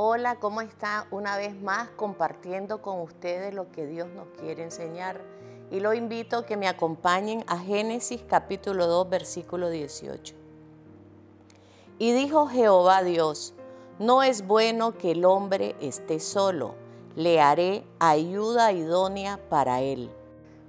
Hola, ¿cómo está? Una vez más compartiendo con ustedes lo que Dios nos quiere enseñar. Y lo invito a que me acompañen a Génesis capítulo 2, versículo 18. Y dijo Jehová Dios, no es bueno que el hombre esté solo, le haré ayuda idónea para él.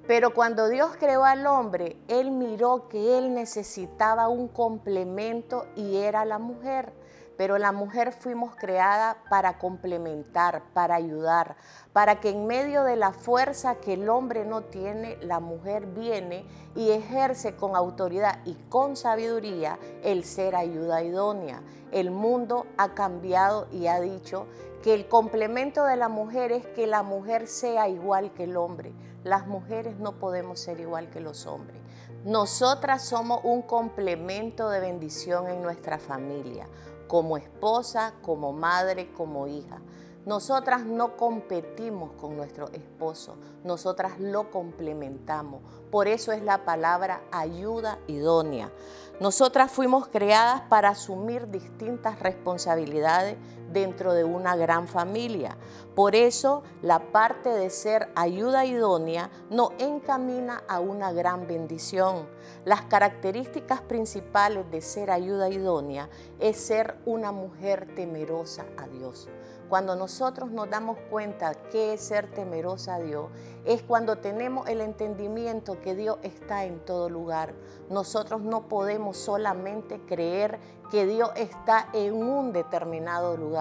Pero cuando Dios creó al hombre, Él miró que Él necesitaba un complemento y era la mujer pero la mujer fuimos creada para complementar, para ayudar, para que en medio de la fuerza que el hombre no tiene, la mujer viene y ejerce con autoridad y con sabiduría el ser ayuda idónea. El mundo ha cambiado y ha dicho que el complemento de la mujer es que la mujer sea igual que el hombre. Las mujeres no podemos ser igual que los hombres. Nosotras somos un complemento de bendición en nuestra familia como esposa, como madre, como hija. Nosotras no competimos con nuestro esposo, nosotras lo complementamos. Por eso es la palabra ayuda idónea. Nosotras fuimos creadas para asumir distintas responsabilidades dentro de una gran familia. Por eso la parte de ser ayuda idónea nos encamina a una gran bendición. Las características principales de ser ayuda idónea es ser una mujer temerosa a Dios. Cuando nosotros nos damos cuenta que es ser temerosa a Dios, es cuando tenemos el entendimiento que Dios está en todo lugar. Nosotros no podemos solamente creer que Dios está en un determinado lugar.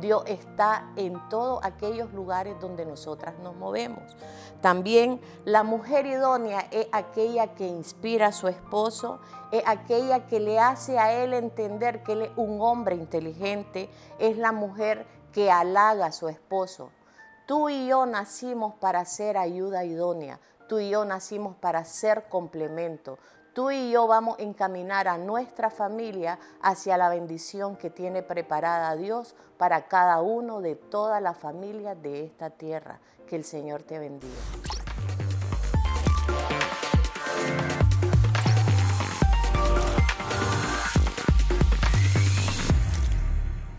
Dios está en todos aquellos lugares donde nosotras nos movemos. También la mujer idónea es aquella que inspira a su esposo, es aquella que le hace a él entender que él es un hombre inteligente, es la mujer que halaga a su esposo. Tú y yo nacimos para ser ayuda idónea. Tú y yo nacimos para ser complemento. Tú y yo vamos a encaminar a nuestra familia hacia la bendición que tiene preparada Dios para cada uno de todas las familias de esta tierra. Que el Señor te bendiga.